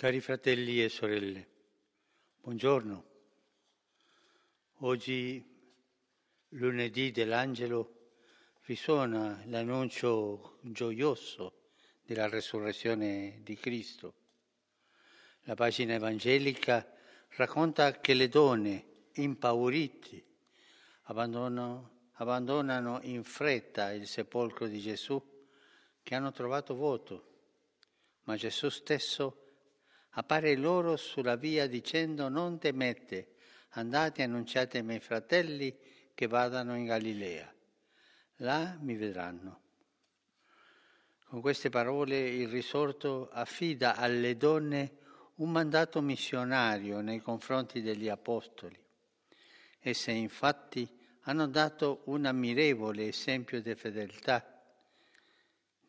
Cari fratelli e sorelle, buongiorno. Oggi, lunedì dell'Angelo, risuona l'annuncio gioioso della resurrezione di Cristo. La pagina evangelica racconta che le donne, impaurite, abbandonano, abbandonano in fretta il sepolcro di Gesù che hanno trovato vuoto, ma Gesù stesso appare loro sulla via dicendo non temete, andate e annunciate ai miei fratelli che vadano in Galilea, là mi vedranno. Con queste parole il risorto affida alle donne un mandato missionario nei confronti degli apostoli. Esse infatti hanno dato un ammirevole esempio di fedeltà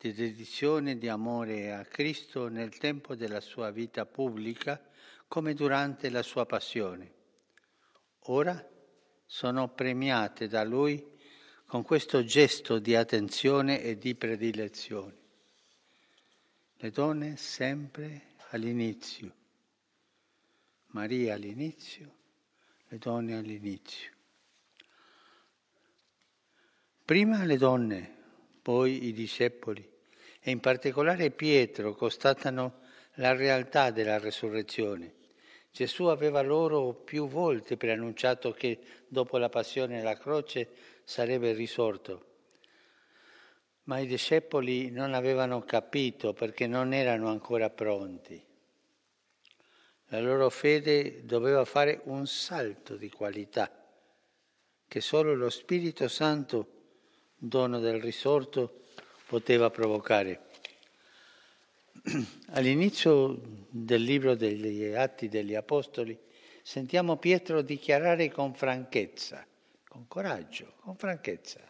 di dedizione e di amore a Cristo nel tempo della sua vita pubblica come durante la sua passione. Ora sono premiate da Lui con questo gesto di attenzione e di predilezione. Le donne sempre all'inizio, Maria all'inizio, le donne all'inizio. Prima le donne, poi i discepoli e in particolare Pietro constatano la realtà della resurrezione. Gesù aveva loro più volte preannunciato che dopo la passione e la croce sarebbe risorto. Ma i discepoli non avevano capito perché non erano ancora pronti. La loro fede doveva fare un salto di qualità che solo lo Spirito Santo, dono del risorto, poteva provocare. All'inizio del libro degli Atti degli Apostoli sentiamo Pietro dichiarare con franchezza, con coraggio, con franchezza,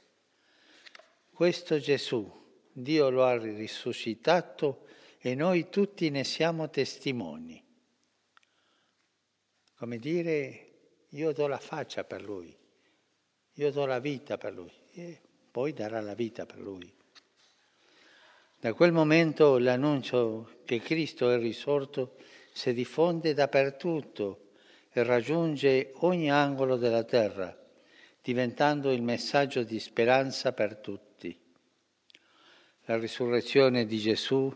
questo Gesù, Dio lo ha risuscitato e noi tutti ne siamo testimoni. Come dire, io do la faccia per lui, io do la vita per lui e poi darà la vita per lui. Da quel momento l'annuncio che Cristo è risorto si diffonde dappertutto e raggiunge ogni angolo della terra, diventando il messaggio di speranza per tutti. La risurrezione di Gesù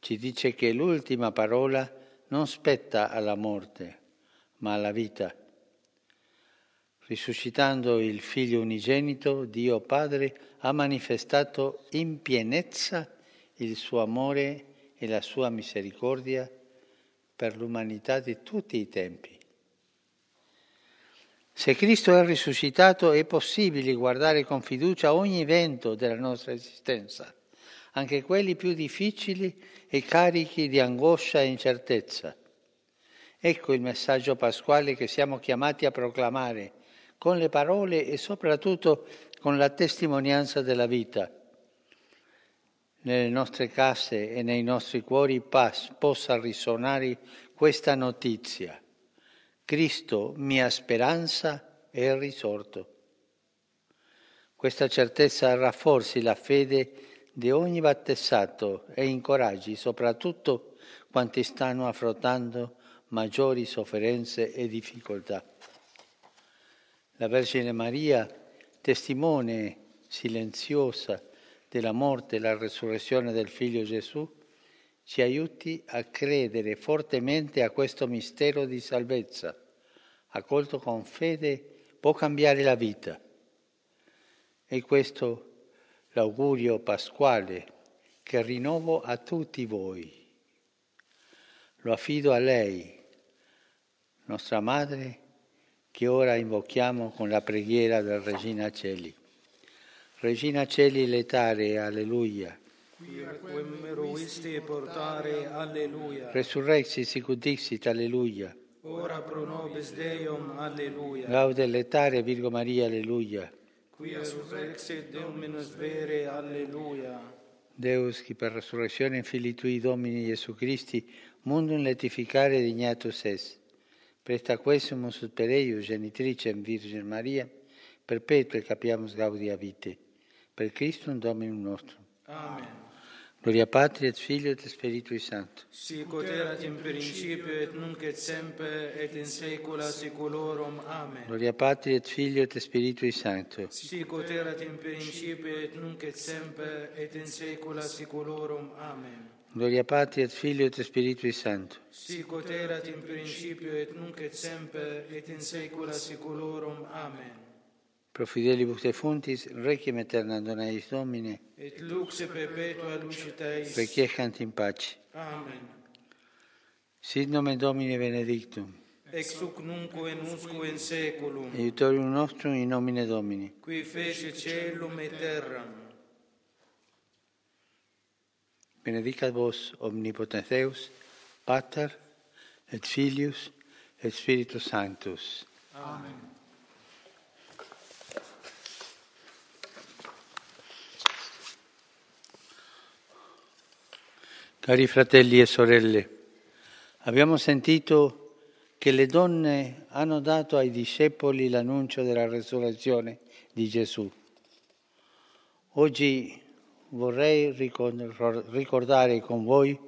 ci dice che l'ultima parola non spetta alla morte, ma alla vita. Risuscitando il Figlio unigenito, Dio Padre ha manifestato in pienezza il suo amore e la sua misericordia per l'umanità di tutti i tempi. Se Cristo è risuscitato è possibile guardare con fiducia ogni evento della nostra esistenza, anche quelli più difficili e carichi di angoscia e incertezza. Ecco il messaggio pasquale che siamo chiamati a proclamare con le parole e soprattutto con la testimonianza della vita nelle nostre case e nei nostri cuori possa risuonare questa notizia. Cristo, mia speranza, è risorto. Questa certezza rafforzi la fede di ogni battezzato e incoraggi soprattutto quanti stanno affrontando maggiori sofferenze e difficoltà. La Vergine Maria, testimone silenziosa della morte e la resurrezione del Figlio Gesù, ci aiuti a credere fortemente a questo mistero di salvezza, accolto con fede, può cambiare la vita. E questo l'augurio pasquale che rinnovo a tutti voi. Lo affido a lei, nostra Madre, che ora invochiamo con la preghiera del Regina Celi. Regina Celi letare, alleluia. Portare, alleluia. Resurrexi sicut dixit, alleluia. Ora pro nobis Deum, alleluia. Gaude letare, Virgo Maria, alleluia. Quia surrexit Dominus vere, alleluia. Deus, qui per resurrezione Filii Tui Domini Gesù Christi, mundum letificare dignatus es. Presta quesumus ut per eius genitricem Virgin Maria, perpetue capiamus gaudia vitae per Cristo un Dominum nostro. Amen. Gloria Patri et Figlio et Spiritui Sancto. Sicut erat in principio et nunc et semper et in saecula saeculorum. Amen. Gloria Patri et Figlio et Spiritui Sancto. Sicut erat in principio et nunc et semper et in saecula saeculorum. Amen. Gloria Patri et Figlio et Spiritui Sancto. Sicut erat in principio et nunc et semper et in saecula saeculorum. Amen. Pro fidelibus defuntis, requiem aeternam dona eis Domine, Et lux perpetua lucita eis. requiescant in pace. Amen. Sit nomen Domini benedictum, Ex hoc nunc et usque in saeculum. aiutorium nostrum in nomine Domini. Qui fece celum et terram. Benedicat vos omnipotens Deus, Pater et Filius et Spiritus Sanctus. Amen. Cari fratelli e sorelle, abbiamo sentito che le donne hanno dato ai discepoli l'annuncio della resurrezione di Gesù. Oggi vorrei ricor- ricordare con voi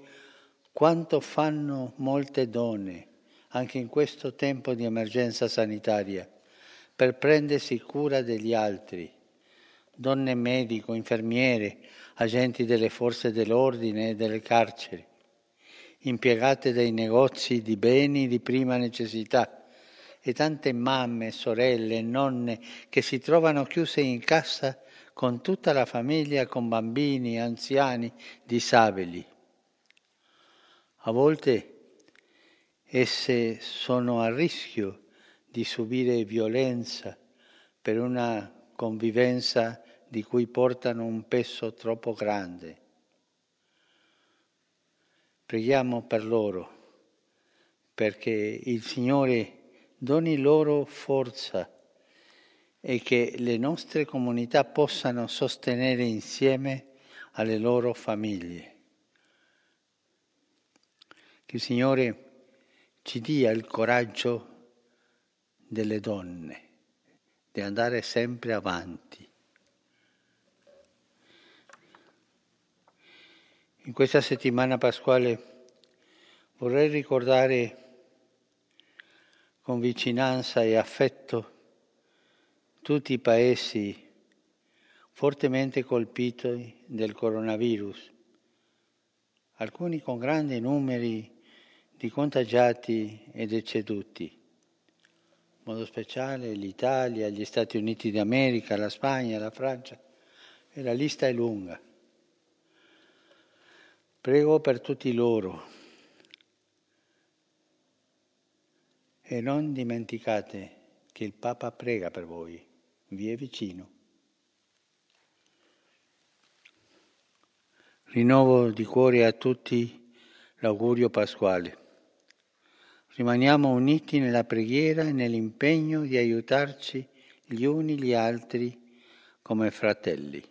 quanto fanno molte donne, anche in questo tempo di emergenza sanitaria, per prendersi cura degli altri. Donne medico, infermiere, agenti delle forze dell'ordine e delle carceri, impiegate dei negozi di beni di prima necessità e tante mamme, sorelle, nonne che si trovano chiuse in casa con tutta la famiglia, con bambini, anziani, disabili. A volte esse sono a rischio di subire violenza per una convivenza di cui portano un peso troppo grande. Preghiamo per loro perché il Signore doni loro forza e che le nostre comunità possano sostenere insieme alle loro famiglie. Che il Signore ci dia il coraggio delle donne di andare sempre avanti. In questa settimana pasquale vorrei ricordare con vicinanza e affetto tutti i paesi fortemente colpiti del coronavirus, alcuni con grandi numeri di contagiati e deceduti, in modo speciale l'Italia, gli Stati Uniti d'America, la Spagna, la Francia, e la lista è lunga. Prego per tutti loro e non dimenticate che il Papa prega per voi, vi è vicino. Rinnovo di cuore a tutti l'augurio pasquale. Rimaniamo uniti nella preghiera e nell'impegno di aiutarci gli uni gli altri come fratelli.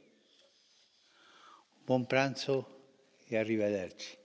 Buon pranzo e arrivederci.